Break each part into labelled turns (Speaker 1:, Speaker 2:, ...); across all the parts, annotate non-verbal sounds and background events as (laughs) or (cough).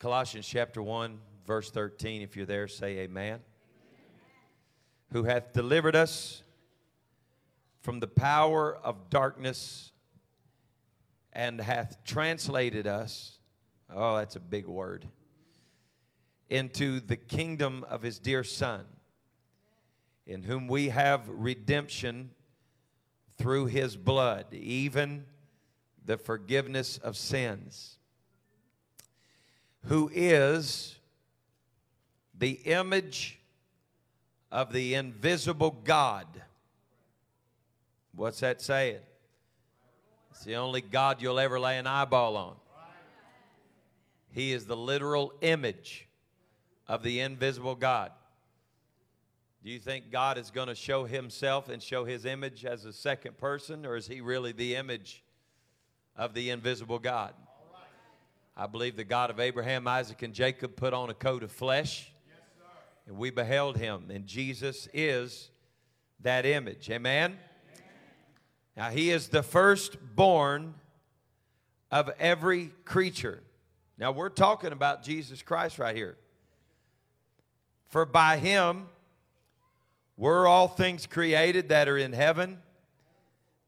Speaker 1: Colossians chapter 1, verse 13. If you're there, say amen. Who hath delivered us from the power of darkness and hath translated us, oh, that's a big word, into the kingdom of his dear Son, in whom we have redemption through his blood, even the forgiveness of sins, who is the image of the invisible God. What's that saying? It's the only God you'll ever lay an eyeball on. He is the literal image of the invisible God. Do you think God is going to show himself and show his image as a second person, or is he really the image of the invisible God? I believe the God of Abraham, Isaac, and Jacob put on a coat of flesh, and we beheld him, and Jesus is that image. Amen? Now, he is the firstborn of every creature. Now, we're talking about Jesus Christ right here. For by him were all things created that are in heaven,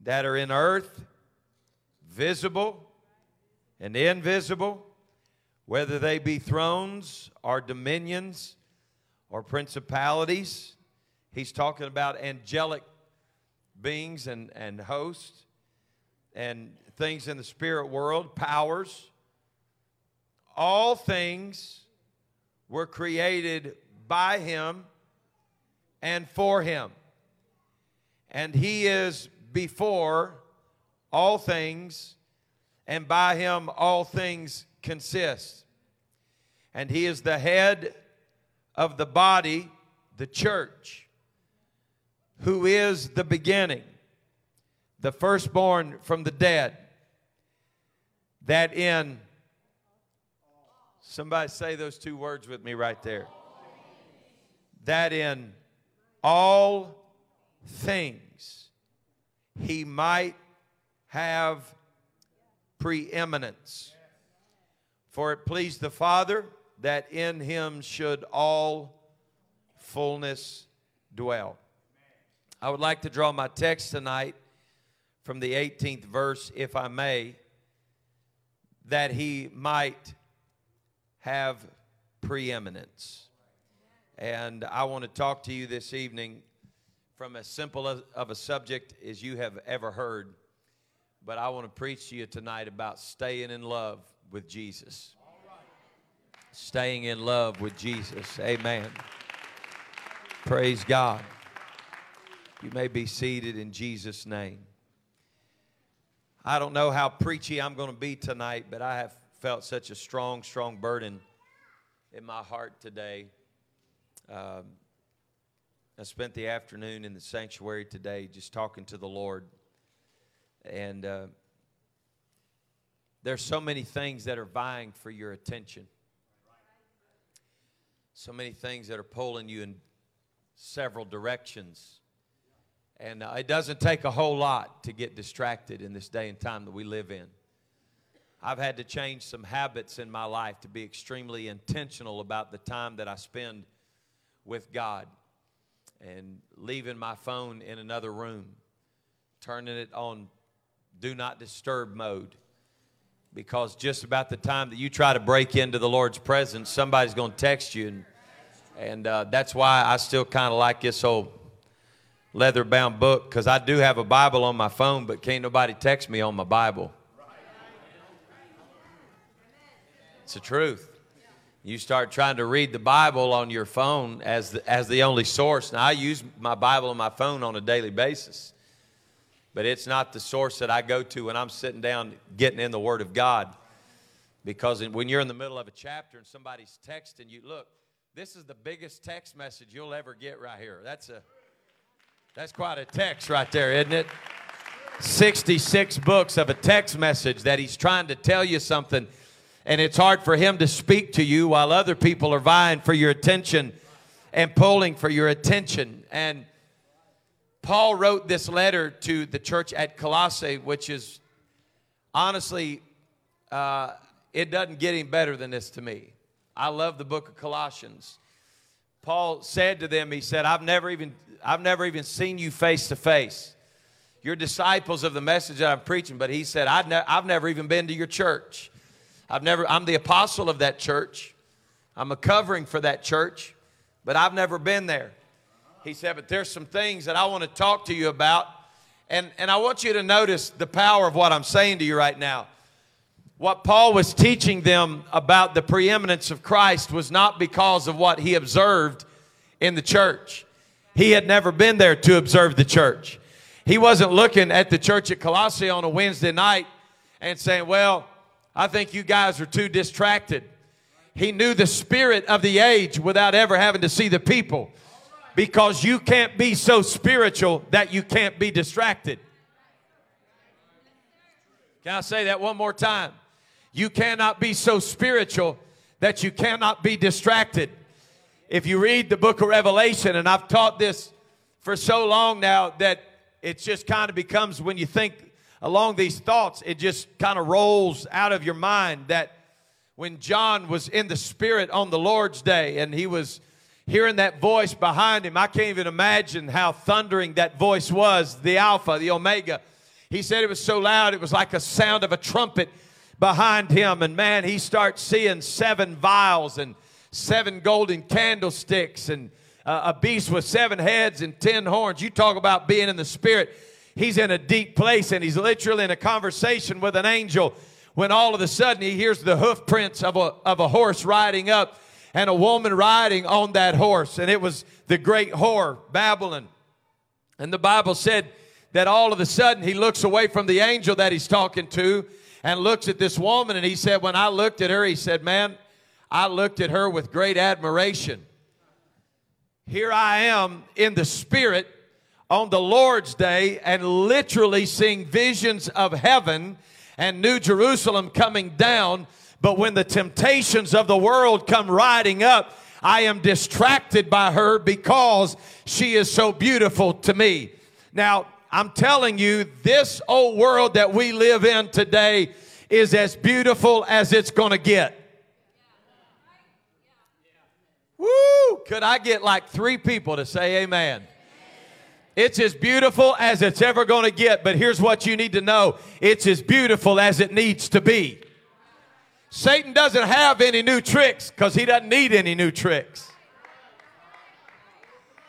Speaker 1: that are in earth, visible and invisible, whether they be thrones or dominions or principalities. He's talking about angelic beings and, and hosts and things in the spirit world, powers. All things were created by him and for him. And he is before all things, and by him all things consist. And he is the head of the body, the church who is the beginning, the firstborn from the dead, that in, somebody say those two words with me right there, that in all things he might have preeminence. For it pleased the Father that in him should all fullness dwell. I would like to draw my text tonight from the 18th verse, if I may, that he might have preeminence. And I want to talk to you this evening from as simple of a subject as you have ever heard. But I want to preach to you tonight about staying in love with Jesus. Staying in love with Jesus. Amen. Praise God. You may be seated in Jesus' name. I don't know how preachy I'm going to be tonight, but I have felt such a strong, strong burden in my heart today. Um, I spent the afternoon in the sanctuary today just talking to the Lord. And uh, there's so many things that are vying for your attention. So many things that are pulling you in several directions. And uh, it doesn't take a whole lot to get distracted in this day and time that we live in. I've had to change some habits in my life to be extremely intentional about the time that I spend with God and leaving my phone in another room, turning it on do not disturb mode. Because just about the time that you try to break into the Lord's presence, somebody's going to text you. And, and uh, that's why I still kind of like this old leather bound book because I do have a Bible on my phone, but can't nobody text me on my Bible. It's the truth. You start trying to read the Bible on your phone as the, as the only source. Now, I use my Bible on my phone on a daily basis, but it's not the source that I go to when I'm sitting down getting in the Word of God. Because when you're in the middle of a chapter and somebody's texting you, look, this is the biggest text message you'll ever get right here. That's a that's quite a text right there, isn't it? 66 books of a text message that he's trying to tell you something, and it's hard for him to speak to you while other people are vying for your attention and pulling for your attention. And Paul wrote this letter to the church at Colossae, which is honestly, uh, it doesn't get any better than this to me. I love the book of Colossians. Paul said to them, he said, I've never even, I've never even seen you face to face. You're disciples of the message that I'm preaching, but he said, I've, ne- I've never even been to your church. I've never, I'm the apostle of that church. I'm a covering for that church, but I've never been there. He said, but there's some things that I want to talk to you about. And, and I want you to notice the power of what I'm saying to you right now. What Paul was teaching them about the preeminence of Christ was not because of what he observed in the church. He had never been there to observe the church. He wasn't looking at the church at Colossae on a Wednesday night and saying, Well, I think you guys are too distracted. He knew the spirit of the age without ever having to see the people because you can't be so spiritual that you can't be distracted. Can I say that one more time? You cannot be so spiritual that you cannot be distracted. If you read the book of Revelation, and I've taught this for so long now that it just kind of becomes when you think along these thoughts, it just kind of rolls out of your mind that when John was in the Spirit on the Lord's day and he was hearing that voice behind him, I can't even imagine how thundering that voice was the Alpha, the Omega. He said it was so loud, it was like a sound of a trumpet behind him. And man, he starts seeing seven vials and seven golden candlesticks and uh, a beast with seven heads and ten horns. You talk about being in the spirit. He's in a deep place and he's literally in a conversation with an angel when all of a sudden he hears the hoof prints of a, of a horse riding up and a woman riding on that horse. And it was the great whore, Babylon. And the Bible said that all of a sudden he looks away from the angel that he's talking to and looks at this woman. And he said, When I looked at her, he said, Man, I looked at her with great admiration. Here I am in the spirit on the Lord's day and literally seeing visions of heaven and New Jerusalem coming down. But when the temptations of the world come riding up, I am distracted by her because she is so beautiful to me. Now, I'm telling you, this old world that we live in today is as beautiful as it's going to get. Woo! Could I get like three people to say amen? It's as beautiful as it's ever going to get, but here's what you need to know it's as beautiful as it needs to be. Satan doesn't have any new tricks because he doesn't need any new tricks.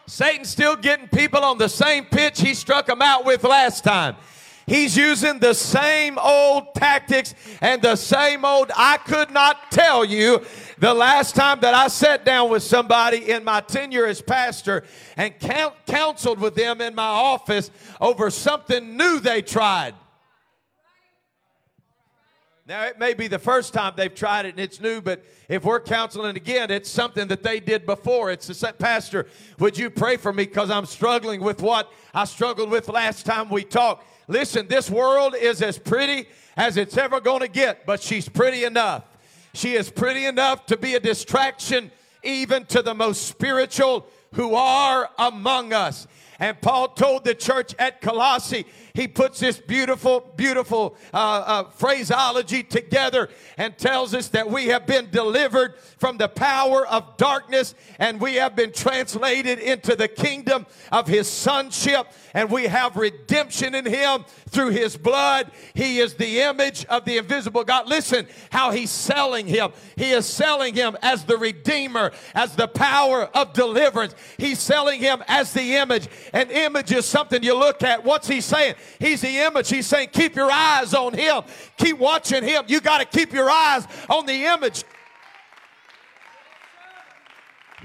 Speaker 1: Satan's still getting people on the same pitch he struck them out with last time. He's using the same old tactics and the same old. I could not tell you the last time that I sat down with somebody in my tenure as pastor and counseled with them in my office over something new they tried. Now, it may be the first time they've tried it and it's new, but if we're counseling again, it's something that they did before. It's the same, Pastor, would you pray for me because I'm struggling with what I struggled with last time we talked? Listen, this world is as pretty as it's ever going to get, but she's pretty enough. She is pretty enough to be a distraction even to the most spiritual who are among us. And Paul told the church at Colossae, he puts this beautiful, beautiful uh, uh, phraseology together and tells us that we have been delivered from the power of darkness and we have been translated into the kingdom of his sonship and we have redemption in him through his blood. He is the image of the invisible God. Listen how he's selling him. He is selling him as the redeemer, as the power of deliverance. He's selling him as the image. An image is something you look at. What's he saying? He's the image. He's saying, keep your eyes on him. Keep watching him. You got to keep your eyes on the image.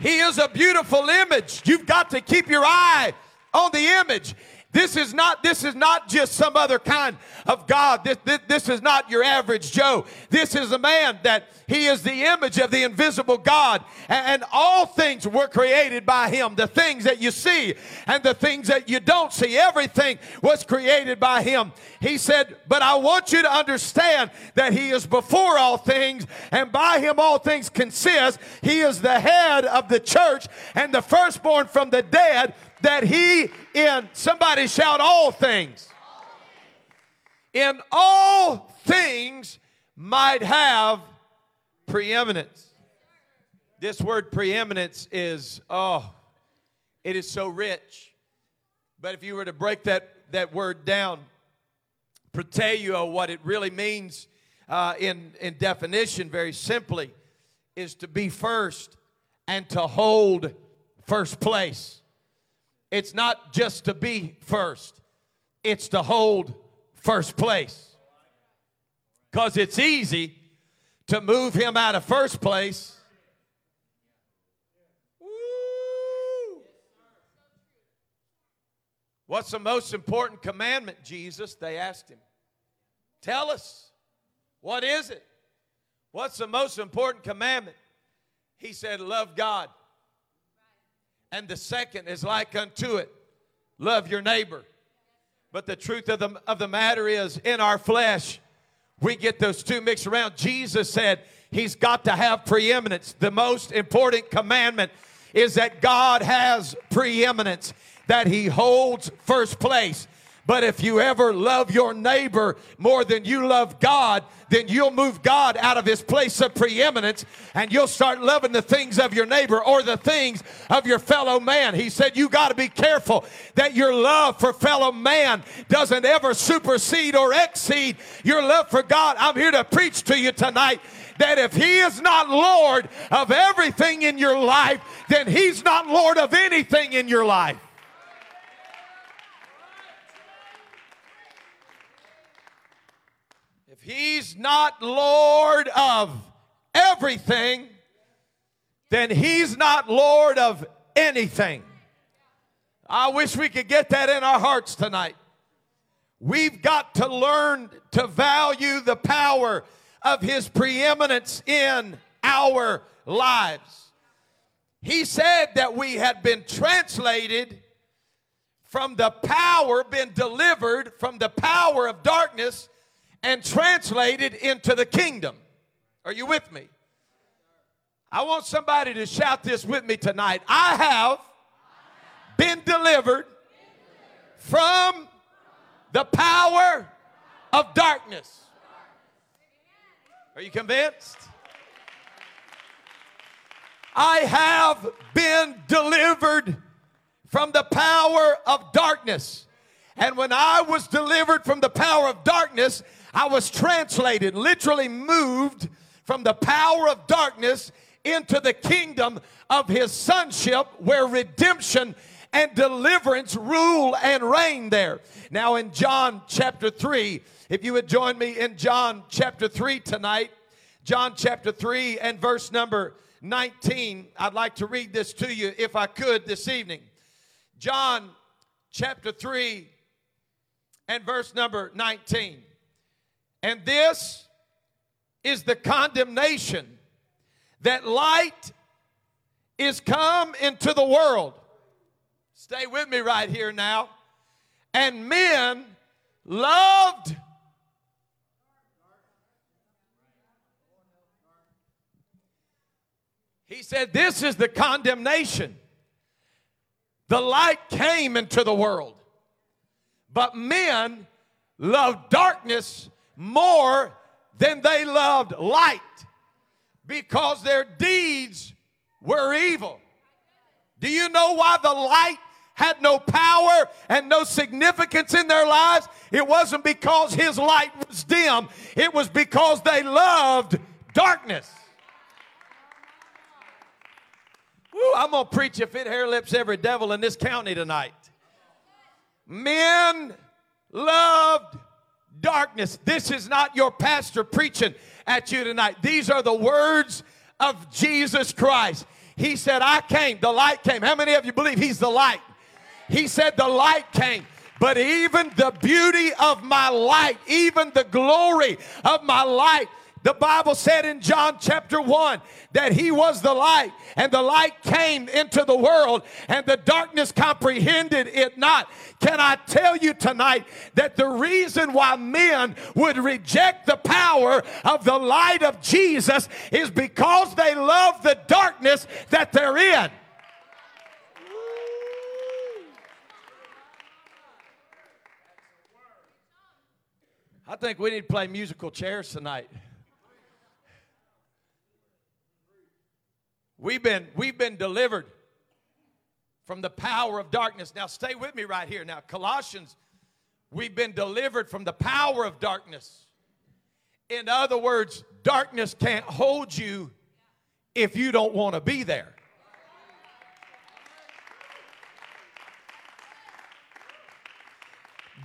Speaker 1: He is a beautiful image. You've got to keep your eye on the image. This is not this is not just some other kind of God. This, this, this, is not your average Joe. This is a man that he is the image of the invisible God. And, and all things were created by him. The things that you see and the things that you don't see. Everything was created by him. He said, but I want you to understand that he is before all things and by him all things consist. He is the head of the church and the firstborn from the dead that he in, somebody shout, all things. In all things might have preeminence. This word preeminence is, oh, it is so rich. But if you were to break that, that word down, proteuo, what it really means uh, in, in definition, very simply, is to be first and to hold first place. It's not just to be first, it's to hold first place. Because it's easy to move him out of first place. What's the most important commandment, Jesus? They asked him. Tell us. What is it? What's the most important commandment? He said, Love God. And the second is like unto it love your neighbor. But the truth of the, of the matter is, in our flesh, we get those two mixed around. Jesus said he's got to have preeminence. The most important commandment is that God has preeminence, that he holds first place. But if you ever love your neighbor more than you love God, then you'll move God out of his place of preeminence and you'll start loving the things of your neighbor or the things of your fellow man. He said, You got to be careful that your love for fellow man doesn't ever supersede or exceed your love for God. I'm here to preach to you tonight that if He is not Lord of everything in your life, then He's not Lord of anything in your life. He's not Lord of everything, then He's not Lord of anything. I wish we could get that in our hearts tonight. We've got to learn to value the power of His preeminence in our lives. He said that we had been translated from the power, been delivered from the power of darkness and translated into the kingdom. Are you with me? I want somebody to shout this with me tonight. I have been delivered from the power of darkness. Are you convinced? I have been delivered from the power of darkness. And when I was delivered from the power of darkness, I was translated, literally moved from the power of darkness into the kingdom of his sonship where redemption and deliverance rule and reign there. Now, in John chapter 3, if you would join me in John chapter 3 tonight, John chapter 3 and verse number 19, I'd like to read this to you if I could this evening. John chapter 3 and verse number 19. And this is the condemnation that light is come into the world. Stay with me right here now. And men loved He said, This is the condemnation. The light came into the world, but men loved darkness more than they loved light because their deeds were evil. Do you know why the light had no power and no significance in their lives? It wasn't because his light was dim, it was because they loved darkness. I'm going to preach if it hair lips every devil in this county tonight. Men loved darkness. This is not your pastor preaching at you tonight. These are the words of Jesus Christ. He said, I came, the light came. How many of you believe He's the light? He said, The light came. But even the beauty of my light, even the glory of my light, the Bible said in John chapter 1 that he was the light, and the light came into the world, and the darkness comprehended it not. Can I tell you tonight that the reason why men would reject the power of the light of Jesus is because they love the darkness that they're in? I think we need to play musical chairs tonight. We've been, we've been delivered from the power of darkness. Now, stay with me right here. Now, Colossians, we've been delivered from the power of darkness. In other words, darkness can't hold you if you don't want to be there.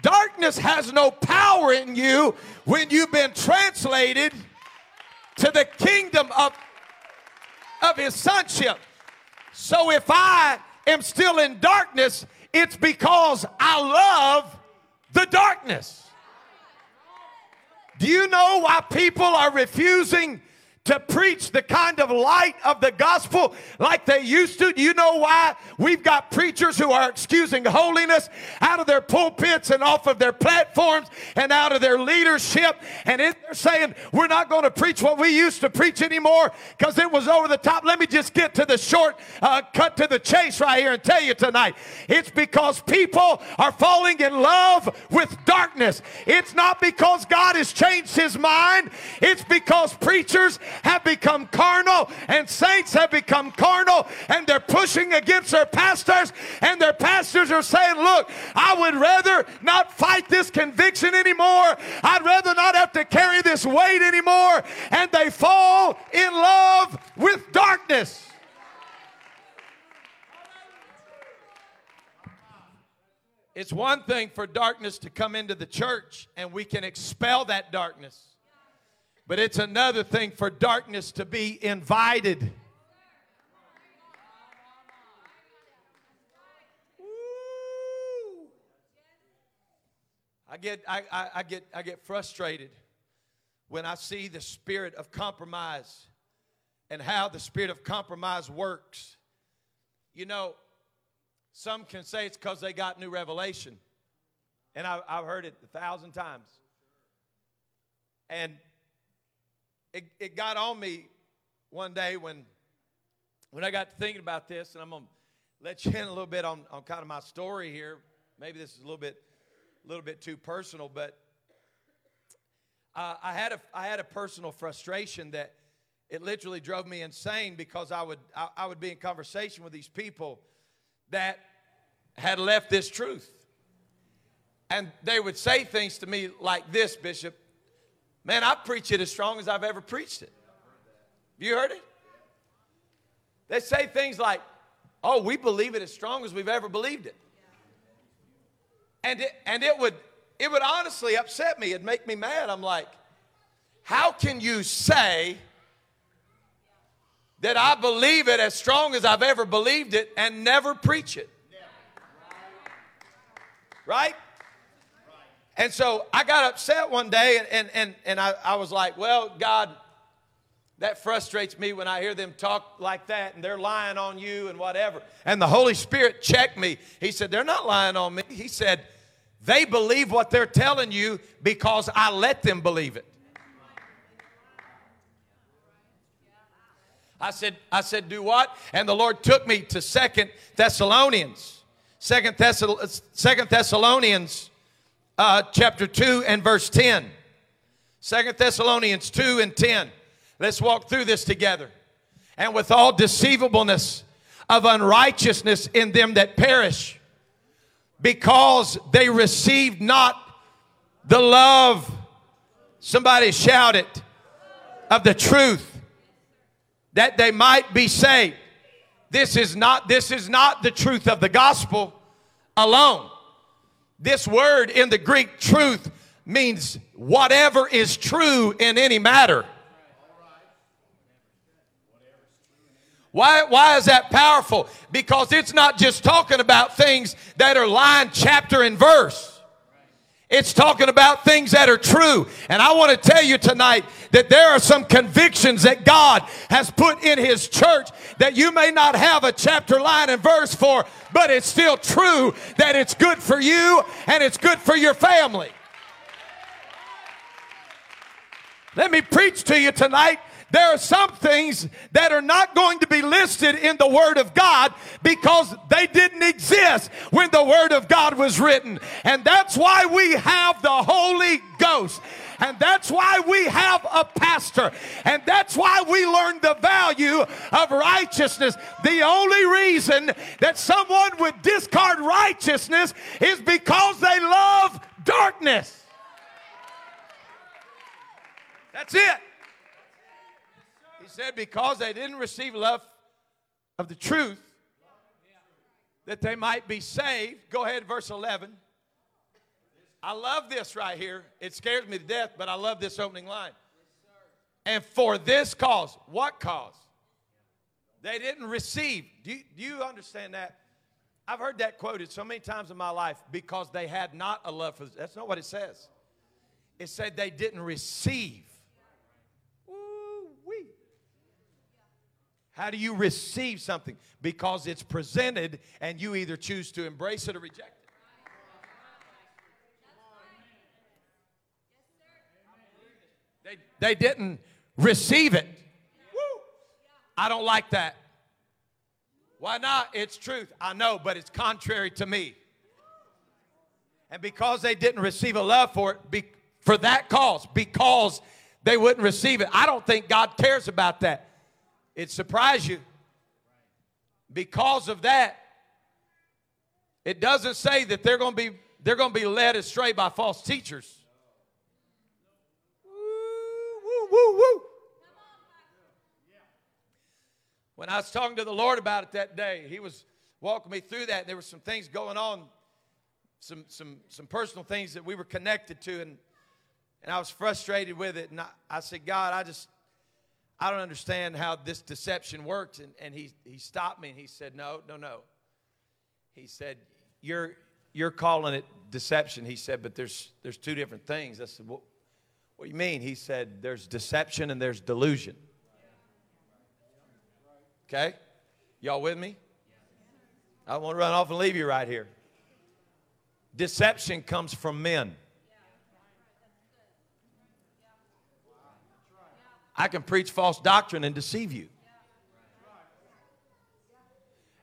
Speaker 1: Darkness has no power in you when you've been translated to the kingdom of, of his sonship. So if I am still in darkness, it's because I love the darkness. Do you know why people are refusing to preach the kind of light of the gospel like they used to. Do you know why we've got preachers who are excusing holiness out of their pulpits and off of their platforms and out of their leadership? And they're saying, we're not going to preach what we used to preach anymore because it was over the top. Let me just get to the short uh, cut to the chase right here and tell you tonight. It's because people are falling in love with darkness. It's not because God has changed his mind. It's because preachers have become carnal and saints have become carnal and they're pushing against their pastors and their pastors are saying, look, I would rather not fight this conviction anymore. I'd rather not have to carry this weight anymore. And they fall in love with darkness. It's one thing for darkness to come into the church and we can expel that darkness. But it's another thing for darkness to be invited. I get, I, I, I, get, I get frustrated when I see the spirit of compromise and how the spirit of compromise works. You know, some can say it's because they got new revelation. And I, I've heard it a thousand times. And it, it got on me one day when, when I got thinking about this, and I'm going to let you in a little bit on, on kind of my story here. Maybe this is a little bit, a little bit too personal, but uh, I, had a, I had a personal frustration that it literally drove me insane because I would, I, I would be in conversation with these people that had left this truth. And they would say things to me like this, Bishop Man, I preach it as strong as I've ever preached it. Have you heard it? They say things like, oh, we believe it as strong as we've ever believed it. And it, and it would it would honestly upset me. It'd make me mad. I'm like, how can you say that I believe it as strong as I've ever believed it and never preach it? Right? And so I got upset one day and, and, and, I, I was like, well, God, that frustrates me when I hear them talk like that and they're lying on you and whatever. And the Holy Spirit checked me. He said, They're not lying on me. He said, They believe what they're telling you because I let them believe it. I said, I said, do what? And the Lord took me to Second Thessalonians. Second Thessalonians uh, chapter 2 and verse 10. Second Thessalonians 2 and 10. Let's walk through this together. And with all deceivableness of unrighteousness in them that perish, because they received not the love, somebody shout it, of the truth, that they might be saved. This is not, this is not the truth of the gospel alone. This word in the Greek, truth, means whatever is true in any matter. Why, why is that powerful? Because it's not just talking about things that are line, chapter, and verse. It's talking about things that are true. And I want to tell you tonight that there are some convictions that God has put in His church that you may not have a chapter, line, and verse for, but it's still true that it's good for you and it's good for your family. Let me preach to you tonight there are some things that are not going to be listed in the Word of God because they didn't exist when the Word of God was written. And that's why we have the Holy Ghost.
Speaker 2: And that's why we have a pastor. And that's why we learn the value of righteousness. The only reason that someone would discard righteousness is because they love darkness. That's it. Said, because they didn't receive love of the truth, that they might be saved. Go ahead, verse 11. I love this right here. It scares me to death, but I love this opening line. And for this cause, what cause? They didn't receive. Do you, do you understand that? I've heard that quoted so many times in my life because they had not a love for. That's not what it says. It said they didn't receive. Woo-wee. How do you receive something? Because it's presented and you either choose to embrace it or reject it. They, they didn't receive it. Woo. I don't like that. Why not? It's truth. I know, but it's contrary to me. And because they didn't receive a love for it, be, for that cause, because they wouldn't receive it, I don't think God cares about that. It surprised you. Because of that, it doesn't say that they're going to be they're going to be led astray by false teachers. woo, woo. When I was talking to the Lord about it that day, He was walking me through that. There were some things going on, some, some, some personal things that we were connected to, and, and I was frustrated with it. And I, I said, God, I just, I don't understand how this deception works. And, and he, he stopped me and he said, No, no, no. He said, You're, you're calling it deception. He said, But there's, there's two different things. I said, Well, what do you mean? He said, There's deception and there's delusion. Okay? Y'all with me? I want to run off and leave you right here. Deception comes from men. I can preach false doctrine and deceive you.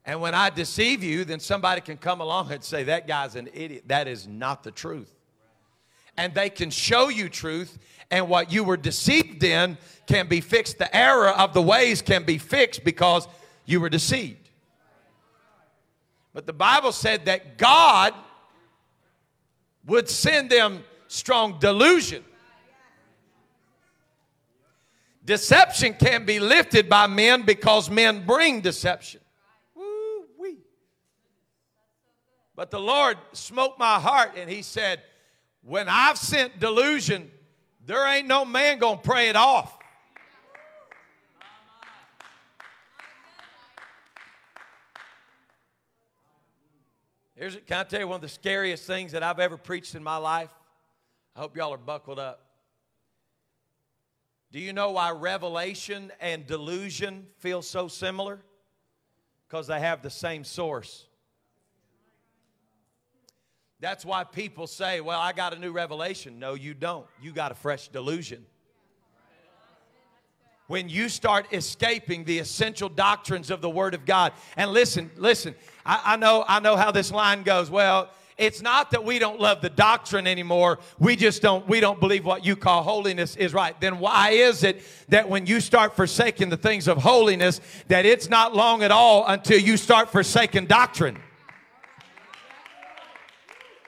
Speaker 2: And when I deceive you, then somebody can come along and say, That guy's an idiot. That is not the truth and they can show you truth and what you were deceived in can be fixed. The error of the ways can be fixed because you were deceived. But the Bible said that God would send them strong delusion. Deception can be lifted by men because men bring deception. Woo-wee. But the Lord smote my heart and He said, when I've sent delusion, there ain't no man going to pray it off. Here's, can I tell you one of the scariest things that I've ever preached in my life? I hope y'all are buckled up. Do you know why revelation and delusion feel so similar? Because they have the same source. That's why people say, Well, I got a new revelation. No, you don't. You got a fresh delusion. When you start escaping the essential doctrines of the Word of God, and listen, listen, I, I know, I know how this line goes. Well, it's not that we don't love the doctrine anymore we just don't we don't believe what you call holiness is right then why is it that when you start forsaking the things of holiness that it's not long at all until you start forsaking doctrine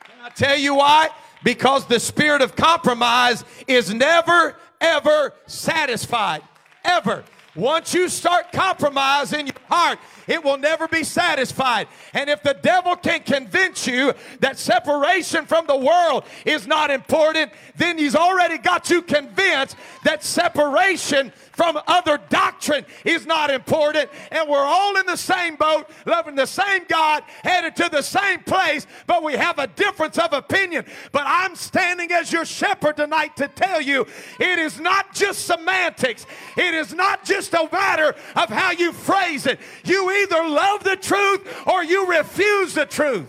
Speaker 2: Can I tell you why? Because the spirit of compromise is never, ever satisfied. Ever. Once you start compromising your heart, it will never be satisfied. And if the devil can convince you that separation from the world is not important, then he's already got you convinced that separation from other doctrine is not important. And we're all in the same boat, loving the same God, headed to the same place, but we have a difference of opinion. But I'm standing as your shepherd tonight to tell you it is not just semantics, it is not just a matter of how you phrase it. You either love the truth or you refuse the truth.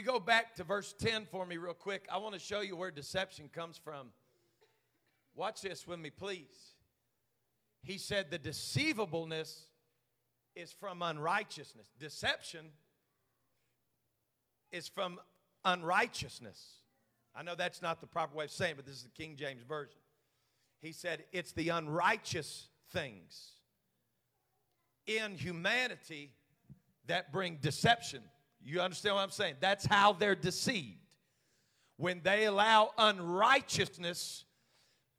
Speaker 2: You go back to verse 10 for me, real quick. I want to show you where deception comes from. Watch this with me, please. he said the deceivableness is from unrighteousness. Deception is from unrighteousness. I know that's not the proper way of saying it, but this is the King James Version. He said it's the unrighteous things in humanity that bring deception. You understand what I'm saying? That's how they're deceived. When they allow unrighteousness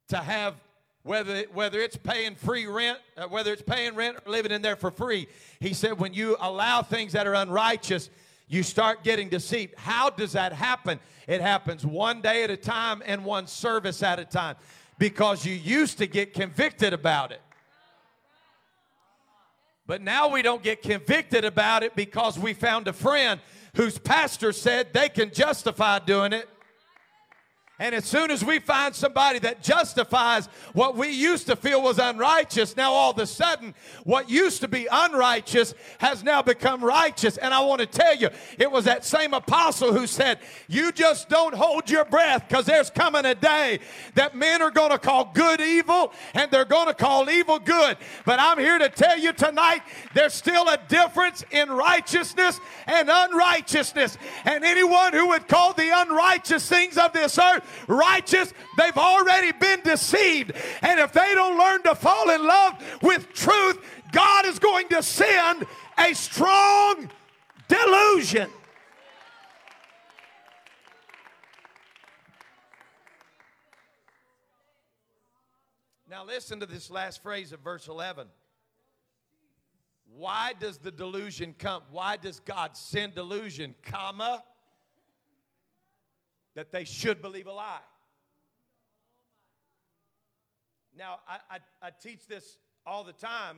Speaker 2: to have whether whether it's paying free rent, uh, whether it's paying rent or living in there for free. He said when you allow things that are unrighteous, you start getting deceived. How does that happen? It happens one day at a time and one service at a time because you used to get convicted about it. But now we don't get convicted about it because we found a friend whose pastor said they can justify doing it and as soon as we find somebody that justifies what we used to feel was unrighteous, now all of a sudden, what used to be unrighteous has now become righteous. And I want to tell you, it was that same apostle who said, You just don't hold your breath because there's coming a day that men are going to call good evil and they're going to call evil good. But I'm here to tell you tonight, there's still a difference in righteousness and unrighteousness. And anyone who would call the unrighteous things of this earth righteous, they've already been deceived. And if they don't learn to fall in love with truth, God is going to send a strong delusion. Now, listen to this last phrase of verse 11. Why does the delusion come? Why does God send delusion, comma, that they should believe a lie. Now, I, I, I, teach this all the time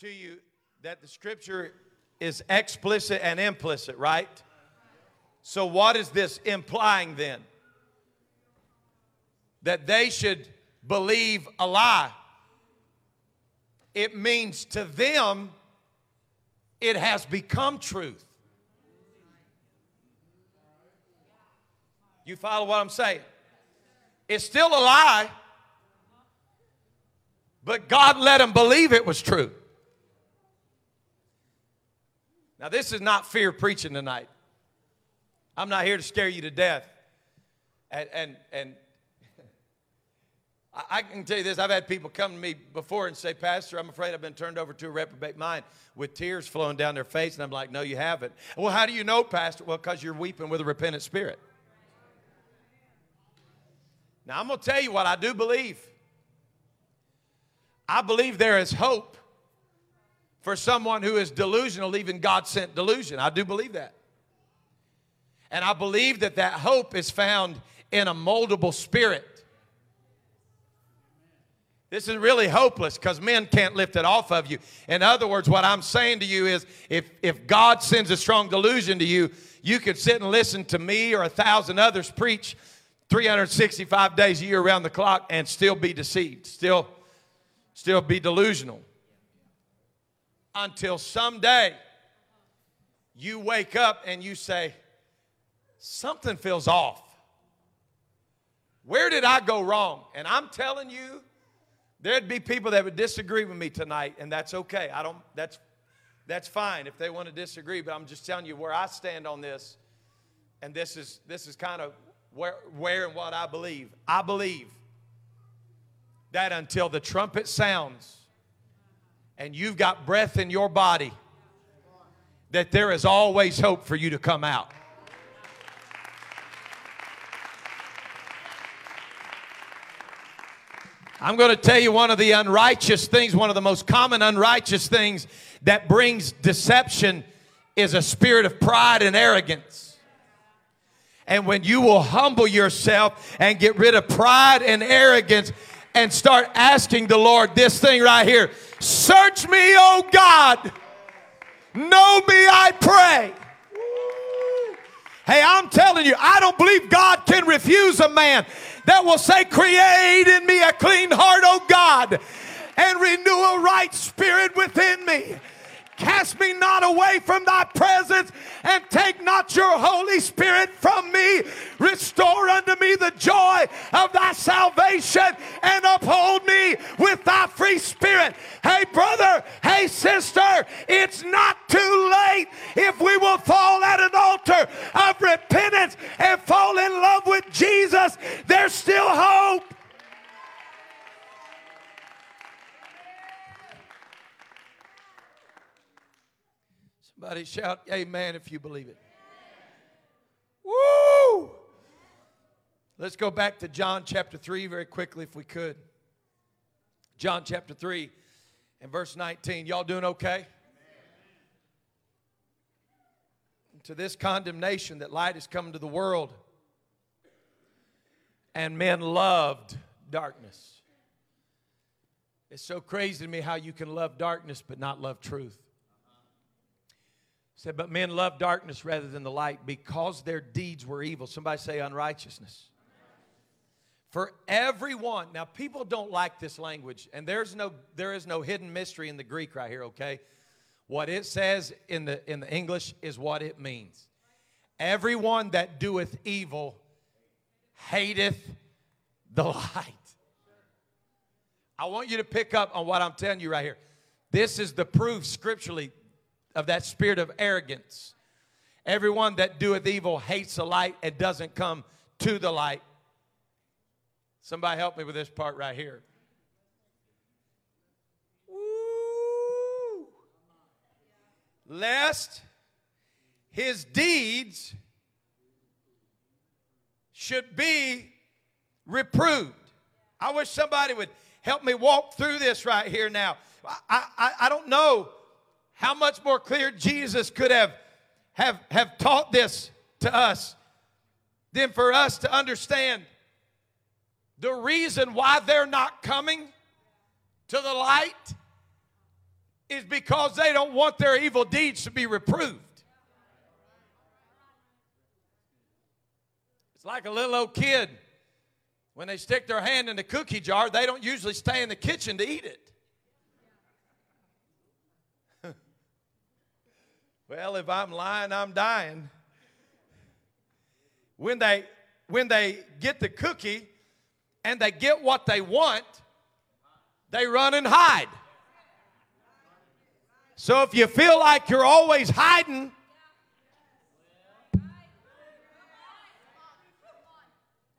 Speaker 2: to you that the scripture is explicit and implicit, right? So, what is this implying then? That they should believe a lie. It means to them, it has become truth. You follow what I'm saying? It's still a lie, but God let them believe it was true. Now, this is not fear preaching tonight. I'm not here to scare you to death. And, and, and (laughs) I can tell you this I've had people come to me before and say, Pastor, I'm afraid I've been turned over to a reprobate mind with tears flowing down their face. And I'm like, No, you haven't. Well, how do you know, Pastor? Well, because you're weeping with a repentant spirit. Now, I'm going to tell you what I do believe. I believe there is hope for someone who is delusional, even God sent delusion. I do believe that. And I believe that that hope is found in a moldable spirit. This is really hopeless because men can't lift it off of you. In other words, what I'm saying to you is if, if God sends a strong delusion to you, you could sit and listen to me or a thousand others preach 365 days a year around the clock and still be deceived, still, still be delusional. Until someday you wake up and you say, Something feels off. Where did I go wrong? And I'm telling you, there'd be people that would disagree with me tonight, and that's okay. I don't, that's, that's fine if they want to disagree, but I'm just telling you where I stand on this. And this is, this is kind of where, where and what I believe. I believe that until the trumpet sounds and you've got breath in your body, that there is always hope for you to come out. I'm going to tell you one of the unrighteous things, one of the most common unrighteous things that brings deception is a spirit of pride and arrogance. And when you will humble yourself and get rid of pride and arrogance and start asking the Lord this thing right here Search me, oh God. Know me, I pray. Hey, I'm telling you, I don't believe God can refuse a man that will say, Create in me a clean heart, oh God, and renew a right spirit within me. Cast me not away from thy presence and take not your Holy Spirit from me. Restore unto me the joy of thy salvation and uphold me with thy free spirit. Hey, brother, hey, sister, it's not too late if we will fall at an altar of repentance and fall in love with Jesus. There's still hope. Somebody shout, Amen, if you believe it. Woo! Let's go back to John chapter 3 very quickly, if we could. John chapter 3 and verse 19. Y'all doing okay? To this condemnation that light has come to the world, and men loved darkness. It's so crazy to me how you can love darkness but not love truth. Said, but men love darkness rather than the light because their deeds were evil. Somebody say unrighteousness. For everyone, now people don't like this language, and there's no there is no hidden mystery in the Greek right here, okay? What it says in the in the English is what it means. Everyone that doeth evil hateth the light. I want you to pick up on what I'm telling you right here. This is the proof scripturally of that spirit of arrogance. Everyone that doeth evil hates the light and doesn't come to the light. Somebody help me with this part right here. Lest his deeds should be reproved. I wish somebody would help me walk through this right here now. I, I, I don't know how much more clear Jesus could have, have, have taught this to us than for us to understand the reason why they're not coming to the light is because they don't want their evil deeds to be reproved. It's like a little old kid. When they stick their hand in the cookie jar, they don't usually stay in the kitchen to eat it. Well, if I'm lying, I'm dying. When they when they get the cookie and they get what they want, they run and hide. So if you feel like you're always hiding, do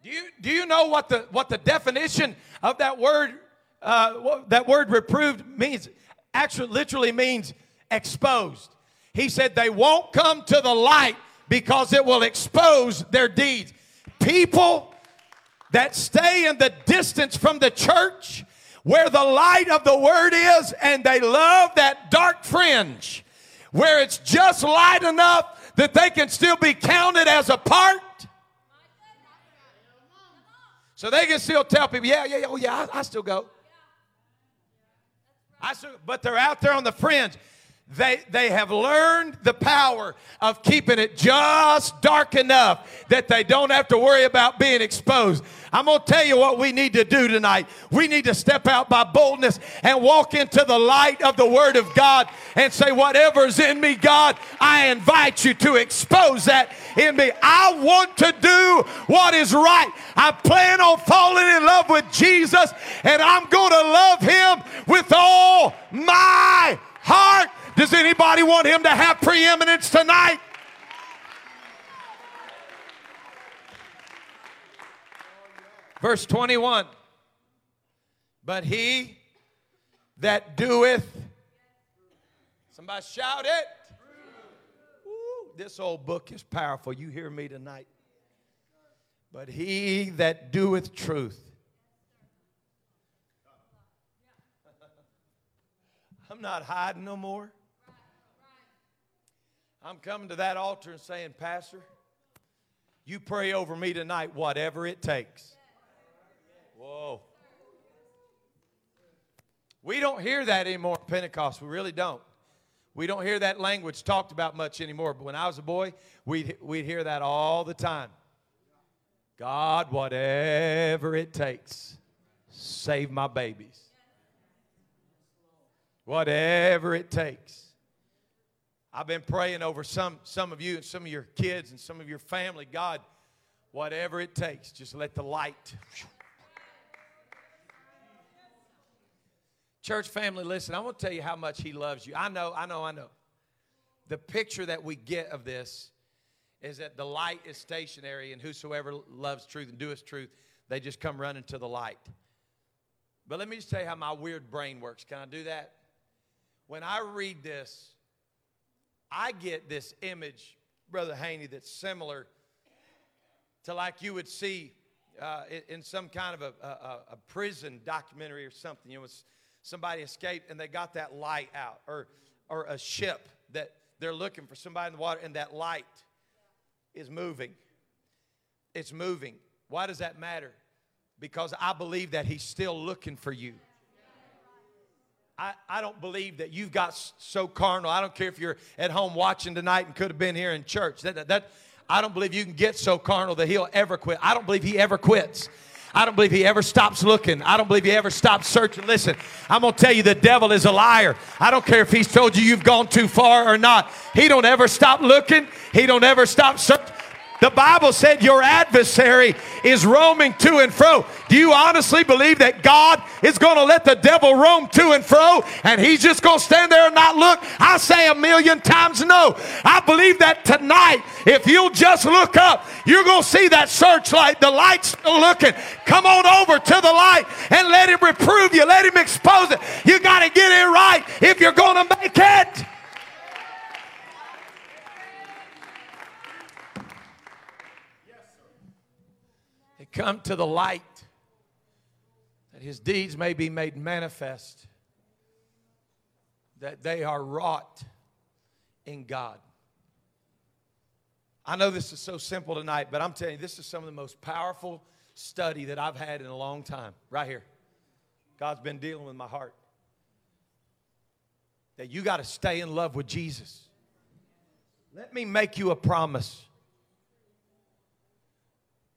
Speaker 2: you, do you know what the, what the definition of that word, uh, that word reproved means? Actually, literally means exposed. He said they won't come to the light because it will expose their deeds. People that stay in the distance from the church where the light of the word is and they love that dark fringe where it's just light enough that they can still be counted as a part. So they can still tell people, yeah, yeah, yeah, oh yeah, I, I still go. I still, but they're out there on the fringe. They, they have learned the power of keeping it just dark enough that they don't have to worry about being exposed. I'm going to tell you what we need to do tonight. We need to step out by boldness and walk into the light of the Word of God and say, Whatever's in me, God, I invite you to expose that in me. I want to do what is right. I plan on falling in love with Jesus, and I'm going to love Him with all my heart does anybody want him to have preeminence tonight? Verse 21 But he that doeth, somebody shout it. Ooh, this old book is powerful. You hear me tonight. But he that doeth truth. I'm not hiding no more. I'm coming to that altar and saying, Pastor, you pray over me tonight, whatever it takes. Whoa. We don't hear that anymore at Pentecost. We really don't. We don't hear that language talked about much anymore. But when I was a boy, we'd, we'd hear that all the time. God, whatever it takes, save my babies. Whatever it takes. I've been praying over some, some of you and some of your kids and some of your family. God, whatever it takes, just let the light. Church family, listen, I want to tell you how much He loves you. I know, I know, I know. The picture that we get of this is that the light is stationary, and whosoever loves truth and doeth truth, they just come running to the light. But let me just tell you how my weird brain works. Can I do that? When I read this, I get this image, Brother Haney, that's similar to like you would see uh, in, some kind of a, a, a, prison documentary or something. You know, somebody escaped and they got that light out, or or a ship that they're looking for somebody in the water, and that light is moving. It's moving. Why does that matter? Because I believe that He's still looking for you. I, I don't believe that you've got so carnal. I don't care if you're at home watching tonight and could have been here in church. That, that, that I don't believe you can get so carnal that he'll ever quit. I don't believe he ever quits. I don't believe he ever stops looking. I don't believe he ever stops searching. Listen, I'm going to tell you the devil is a liar. I don't care if he's told you you've gone too far or not. He don't ever stop looking. He don't ever stop searching. The Bible said your adversary is roaming to and fro. Do you honestly believe that God is going to let the devil roam to and fro and he's just going to stand there and not look? I say a million times no. I believe that tonight, if you'll just look up, you're going to see that searchlight. The light's still looking. Come on over to the light and let him reprove you. Let him expose it. You got to get it right if you're going to make it. Come to the light, that his deeds may be made manifest, that they are wrought in God. I know this is so simple tonight, but I'm telling you, this is some of the most powerful study that I've had in a long time. Right here. God's been dealing with my heart. That you got to stay in love with Jesus. Let me make you a promise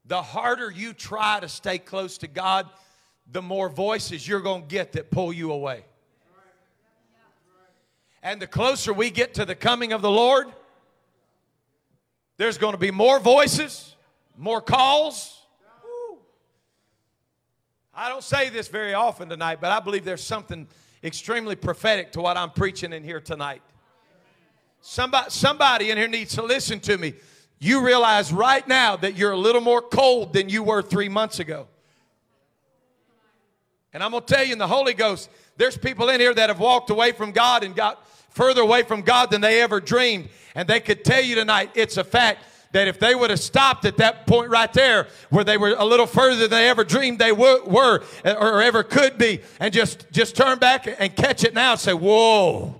Speaker 2: the harder you try to stay close to God, the more voices you're going to get that pull you away. And the closer we get to the coming of the Lord, there's going to be more voices, more calls. I don't say this very often tonight, but I believe there's something extremely prophetic to what I'm preaching in here tonight. Somebody, somebody in here needs to listen to me you realize right now that you're a little more cold than you were three months ago. And I'm going to tell you in the Holy Ghost, there's people in here that have walked away from God and got further away from God than they ever dreamed. And they could tell you tonight, it's a fact that if they would have stopped at that point right there where they were a little further than they ever dreamed they were, or ever could be and just just turn back and catch it now and say whoa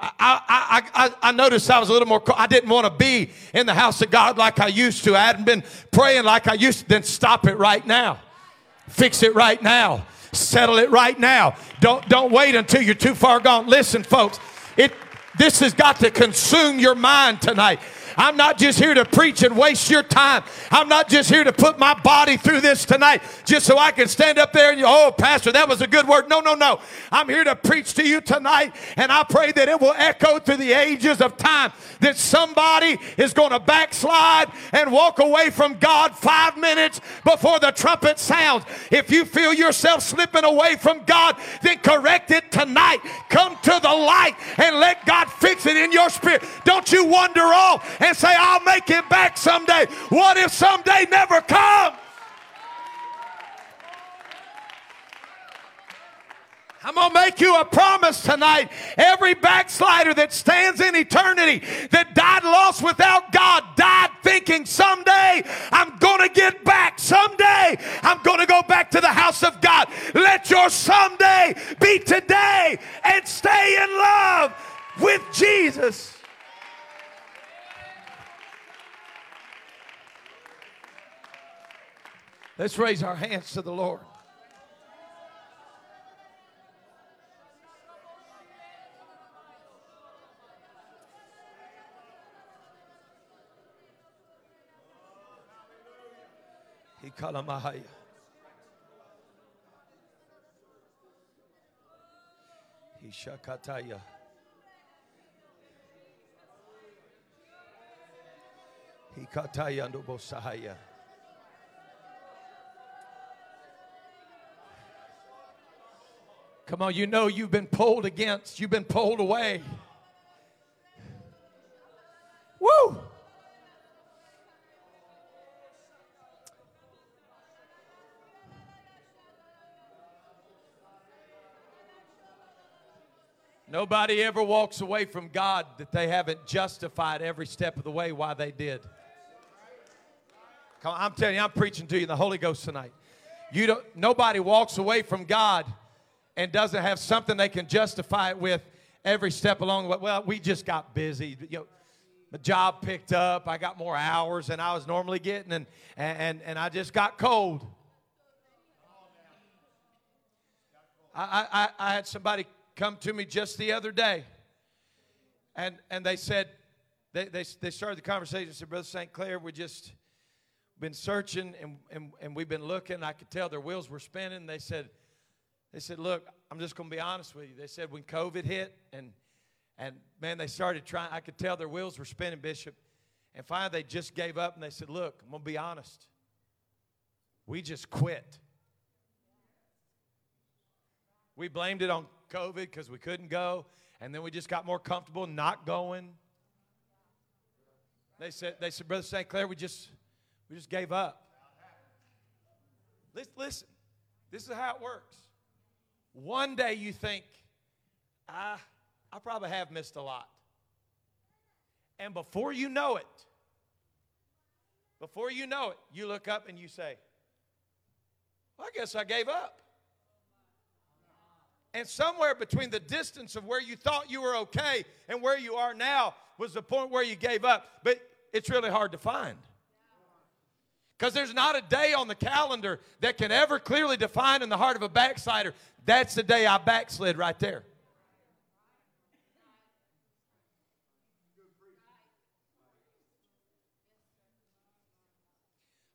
Speaker 2: I, I, I, I noticed I was a little more, I didn't want to be in the house of God like I used to. I hadn't been praying like I used to. Then stop it right now. Fix it right now. Settle it right now. Don't, don't wait until you're too far gone. Listen, folks, it, this has got to consume your mind tonight. I'm not just here to preach and waste your time. I'm not just here to put my body through this tonight just so I can stand up there and, you, oh, Pastor, that was a good word. No, no, no. I'm here to preach to you tonight, and I pray that it will echo through the ages of time that somebody is going to backslide and walk away from God five minutes before the trumpet sounds. If you feel yourself slipping away from God, then correct it tonight. Come to the light and let God fix it in your spirit. Don't you wander off and say, I'll make it back someday. What if someday never comes? I'm going to make you a promise tonight. Every backslider that stands in eternity, that died lost without God, died thinking someday I'm going to get back. Someday I'm going to go back to the house of God. Let your someday be today and stay in love with Jesus. Let's raise our hands to the Lord. He kalamahaya. He shakataya. Ikatayando Come on, you know you've been pulled against, you've been pulled away. Woo! Nobody ever walks away from God that they haven't justified every step of the way why they did. Come on, I'm telling you, I'm preaching to you the Holy Ghost tonight. You don't, nobody walks away from God and doesn't have something they can justify it with every step along the way. Well, we just got busy. You know, my job picked up. I got more hours than I was normally getting, and, and, and I just got cold. I, I, I had somebody come to me just the other day, and, and they said, they, they, they started the conversation. said, Brother St. Clair, we just been searching and, and, and we've been looking. I could tell their wheels were spinning. They said, they said, look, I'm just going to be honest with you. They said when COVID hit and and man, they started trying. I could tell their wheels were spinning, Bishop. And finally, they just gave up and they said, look, I'm going to be honest. We just quit. We blamed it on COVID because we couldn't go, and then we just got more comfortable not going. They said, they said, Brother St. Clair, we just we just gave up. Listen, this is how it works. One day you think, I, I probably have missed a lot. And before you know it, before you know it, you look up and you say, well, I guess I gave up. And somewhere between the distance of where you thought you were okay and where you are now was the point where you gave up. But it's really hard to find. Because there's not a day on the calendar that can ever clearly define in the heart of a backslider, that's the day I backslid right there.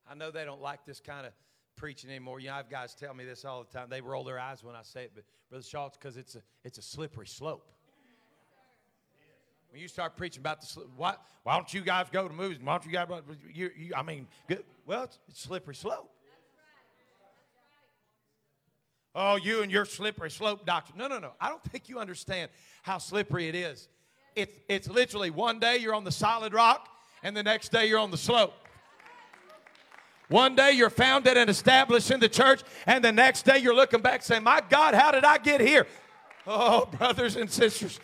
Speaker 2: I know they don't like this kind of preaching anymore. You know, I have guys tell me this all the time. They roll their eyes when I say it, but Brother Shaw, it's because it's a, it's a slippery slope. When you start preaching about the, why, why don't you guys go to movies? Why don't you guys, you, you, I mean, good, well, it's, it's slippery slope. Oh, you and your slippery slope doctrine. No, no, no. I don't think you understand how slippery it is. It's, it's literally one day you're on the solid rock, and the next day you're on the slope. One day you're founded and established in the church, and the next day you're looking back saying, My God, how did I get here? Oh, brothers and sisters,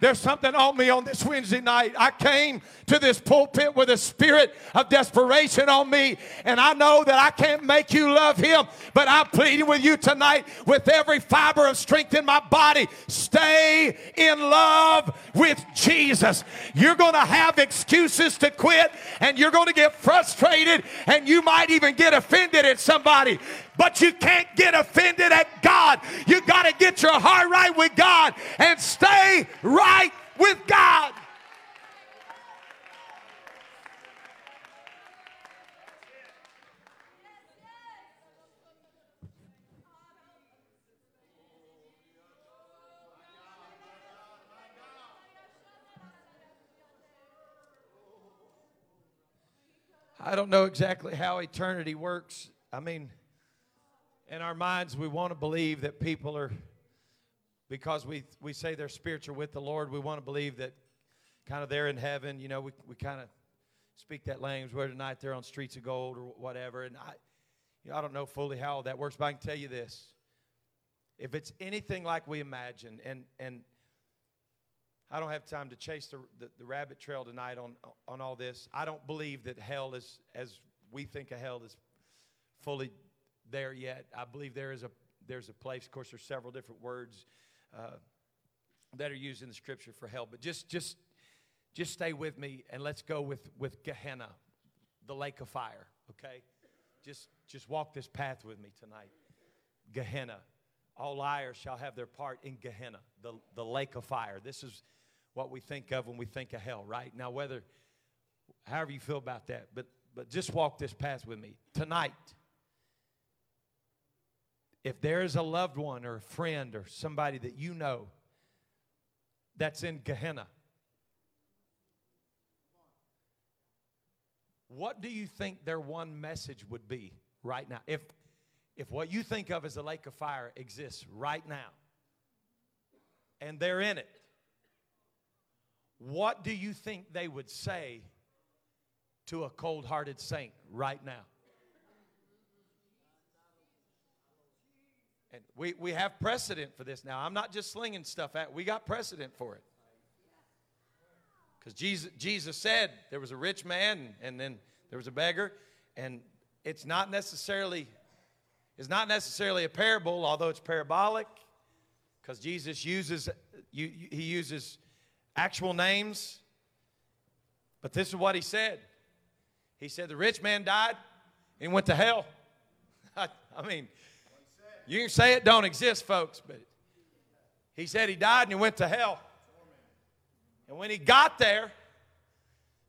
Speaker 2: there's something on me on this Wednesday night. I came to this pulpit with a spirit of desperation on me, and I know that I can't make you love Him, but I'm pleading with you tonight with every fiber of strength in my body. Stay in love with Jesus. You're going to have excuses to quit, and you're going to get frustrated, and you might even get offended at somebody but you can't get offended at God. You got to get your heart right with God and stay right with God. I don't know exactly how eternity works. I mean, in our minds, we want to believe that people are, because we, we say they're spiritual with the Lord, we want to believe that kind of they're in heaven. You know, we, we kind of speak that language where tonight they're on streets of gold or whatever. And I, you know, I don't know fully how that works, but I can tell you this. If it's anything like we imagine, and, and I don't have time to chase the, the, the rabbit trail tonight on, on all this, I don't believe that hell is, as we think of hell, is fully there yet. I believe there is a there's a place. Of course, there's several different words uh, that are used in the scripture for hell. But just just just stay with me and let's go with with Gehenna, the lake of fire. Okay, just just walk this path with me tonight. Gehenna. All liars shall have their part in Gehenna, the, the lake of fire. This is what we think of when we think of hell, right? Now, whether, however you feel about that, but, but just walk this path with me. Tonight, if there is a loved one or a friend or somebody that you know that's in Gehenna, what do you think their one message would be right now? If, if what you think of as a lake of fire exists right now, and they're in it, what do you think they would say to a cold hearted saint right now? And we, we have precedent for this now. I'm not just slinging stuff at we got precedent for it. Because Jesus, Jesus said there was a rich man and then there was a beggar, and it's not necessarily it's not necessarily a parable, although it's parabolic, because Jesus uses you, he uses actual names. But this is what he said. He said the rich man died and went to hell. (laughs) I, I mean, you can say it don't exist, folks, but he said he died and he went to hell. And when he got there,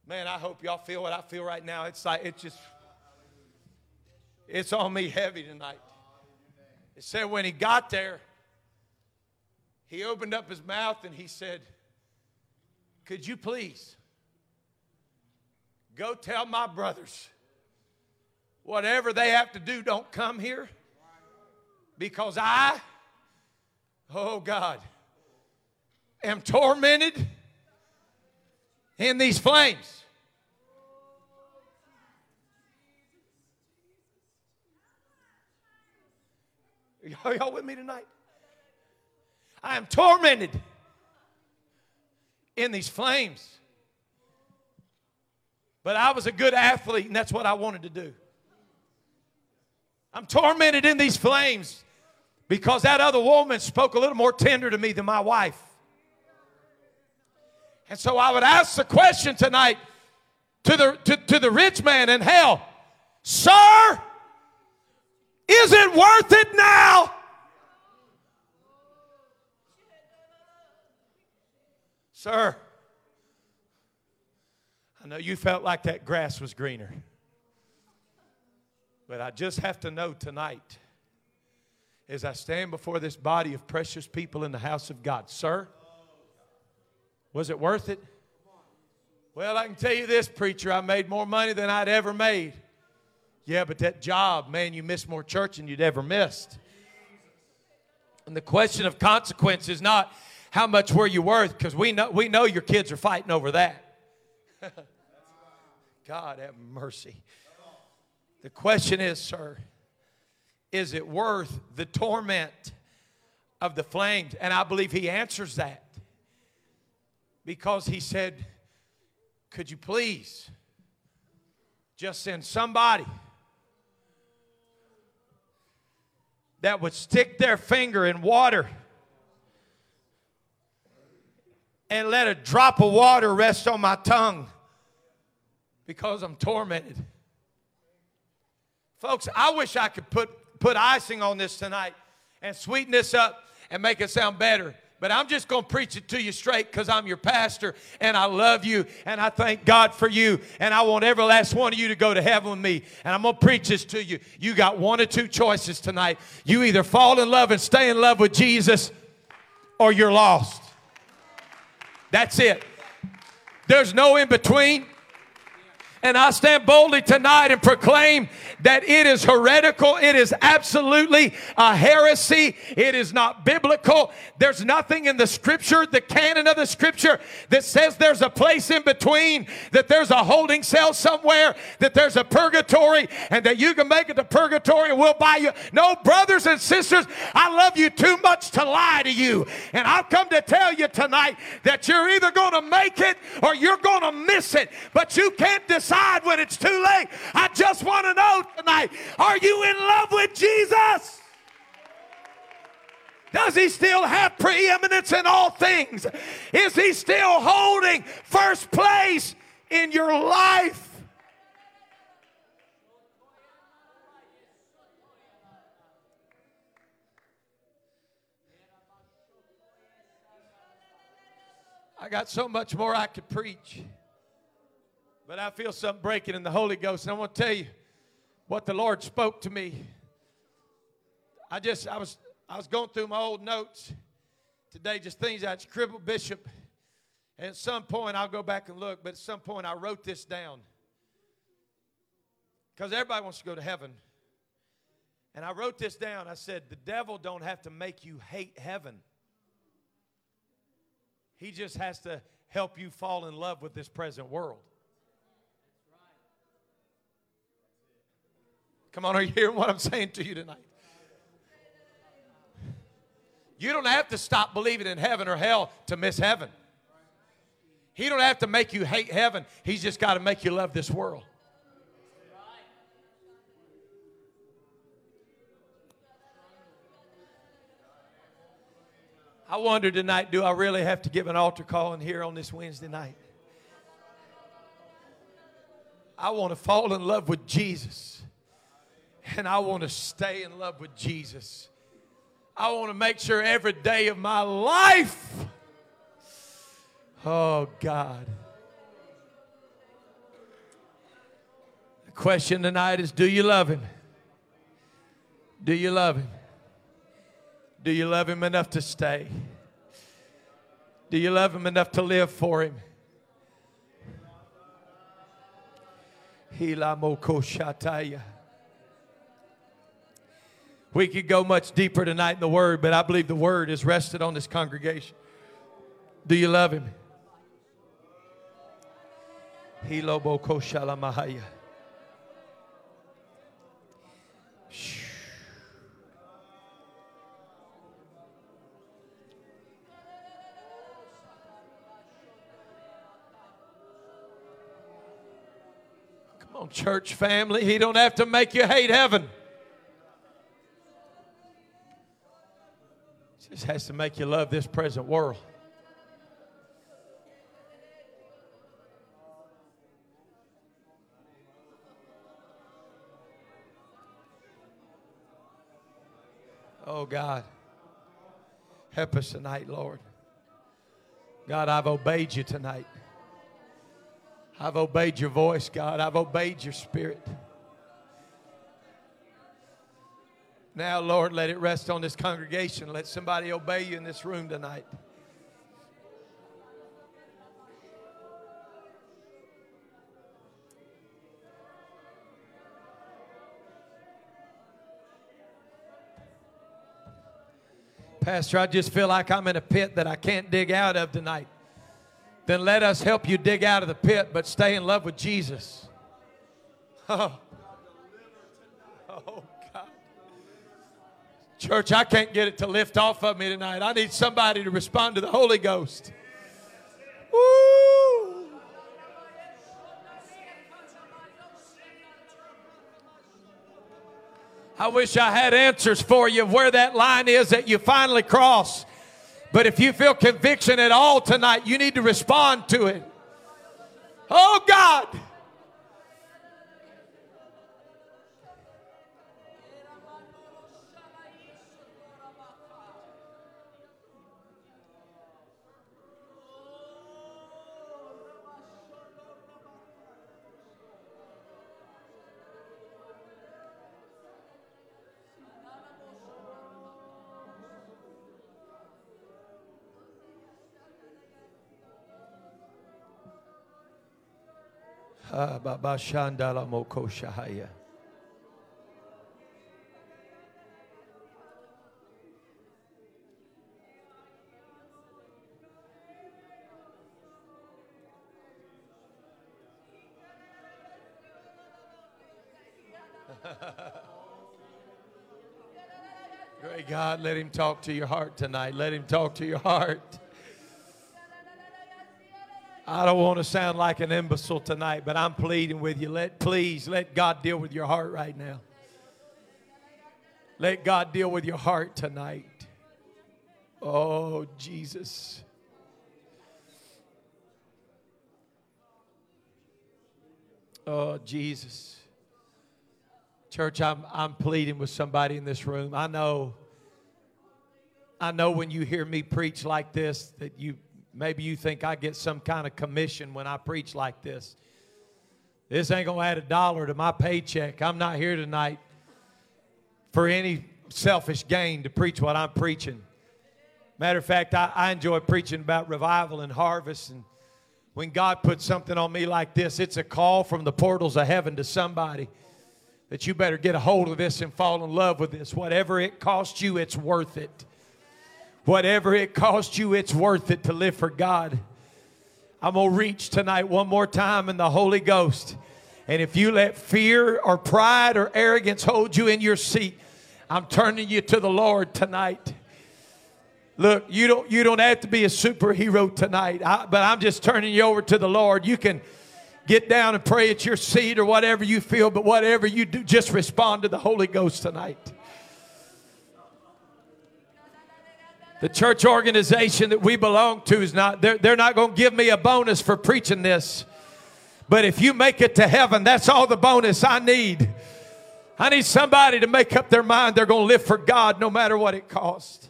Speaker 2: man, I hope y'all feel what I feel right now. It's like, it's just, it's on me heavy tonight. It said when he got there, he opened up his mouth and he said, Could you please go tell my brothers whatever they have to do, don't come here? Because I, oh God, am tormented in these flames. Are y'all with me tonight? I am tormented in these flames. But I was a good athlete, and that's what I wanted to do. I'm tormented in these flames because that other woman spoke a little more tender to me than my wife. And so I would ask the question tonight to the, to, to the rich man in hell Sir, is it worth it now? Sir, I know you felt like that grass was greener. But I just have to know tonight, as I stand before this body of precious people in the house of God, sir, was it worth it? Well, I can tell you this, preacher, I made more money than I'd ever made. Yeah, but that job, man, you missed more church than you'd ever missed. And the question of consequence is not how much were you worth, because we know, we know your kids are fighting over that. (laughs) God have mercy. The question is, sir, is it worth the torment of the flames? And I believe he answers that because he said, Could you please just send somebody that would stick their finger in water and let a drop of water rest on my tongue because I'm tormented? Folks, I wish I could put, put icing on this tonight and sweeten this up and make it sound better. But I'm just going to preach it to you straight because I'm your pastor and I love you and I thank God for you. And I want every last one of you to go to heaven with me. And I'm going to preach this to you. You got one or two choices tonight. You either fall in love and stay in love with Jesus or you're lost. That's it. There's no in between. And I stand boldly tonight and proclaim that it is heretical. It is absolutely a heresy. It is not biblical. There's nothing in the scripture, the canon of the scripture, that says there's a place in between, that there's a holding cell somewhere, that there's a purgatory, and that you can make it to purgatory and we'll buy you. No, brothers and sisters, I love you too much to lie to you. And I've come to tell you tonight that you're either going to make it or you're going to miss it. But you can't decide when it's too late. I just want to know tonight are you in love with Jesus? Does he still have preeminence in all things? Is he still holding first place in your life? I got so much more I could preach. But I feel something breaking in the Holy Ghost. And I want to tell you what the Lord spoke to me. I just, I was, I was going through my old notes today, just things I'd scribbled, Bishop. And at some point, I'll go back and look, but at some point, I wrote this down. Because everybody wants to go to heaven. And I wrote this down. I said, the devil don't have to make you hate heaven. He just has to help you fall in love with this present world. Come on, are you hearing what I'm saying to you tonight? You don't have to stop believing in heaven or hell to miss heaven. He don't have to make you hate heaven. He's just got to make you love this world. I wonder tonight, do I really have to give an altar call in here on this Wednesday night? I want to fall in love with Jesus. And I want to stay in love with Jesus. I want to make sure every day of my life Oh, God. The question tonight is do you love Him? Do you love Him? Do you love Him enough to stay? Do you love Him enough to live for Him? We could go much deeper tonight in the Word, but I believe the Word is rested on this congregation. Do you love Him? Come on, church family. He don't have to make you hate heaven. Just has to make you love this present world. Oh, God. Help us tonight, Lord. God, I've obeyed you tonight. I've obeyed your voice, God. I've obeyed your spirit. Now, Lord, let it rest on this congregation. Let somebody obey you in this room tonight. Pastor, I just feel like I'm in a pit that I can't dig out of tonight. Then let us help you dig out of the pit, but stay in love with Jesus. (laughs) Oh, Church, I can't get it to lift off of me tonight. I need somebody to respond to the Holy Ghost. Woo! I wish I had answers for you of where that line is that you finally cross. But if you feel conviction at all tonight, you need to respond to it. Oh God. (laughs) Great God, let him talk to your heart tonight. Let him talk to your heart. I don't want to sound like an imbecile tonight, but I'm pleading with you. Let please let God deal with your heart right now. Let God deal with your heart tonight. Oh, Jesus. Oh, Jesus. Church, I'm, I'm pleading with somebody in this room. I know, I know when you hear me preach like this that you Maybe you think I get some kind of commission when I preach like this. This ain't going to add a dollar to my paycheck. I'm not here tonight for any selfish gain to preach what I'm preaching. Matter of fact, I, I enjoy preaching about revival and harvest. And when God puts something on me like this, it's a call from the portals of heaven to somebody. that you better get a hold of this and fall in love with this. Whatever it costs you, it's worth it. Whatever it costs you, it's worth it to live for God. I'm going to reach tonight one more time in the Holy Ghost. And if you let fear or pride or arrogance hold you in your seat, I'm turning you to the Lord tonight. Look, you don't you don't have to be a superhero tonight, I, but I'm just turning you over to the Lord. You can get down and pray at your seat or whatever you feel, but whatever you do, just respond to the Holy Ghost tonight. The church organization that we belong to is not, they're, they're not going to give me a bonus for preaching this. But if you make it to heaven, that's all the bonus I need. I need somebody to make up their mind they're going to live for God no matter what it costs.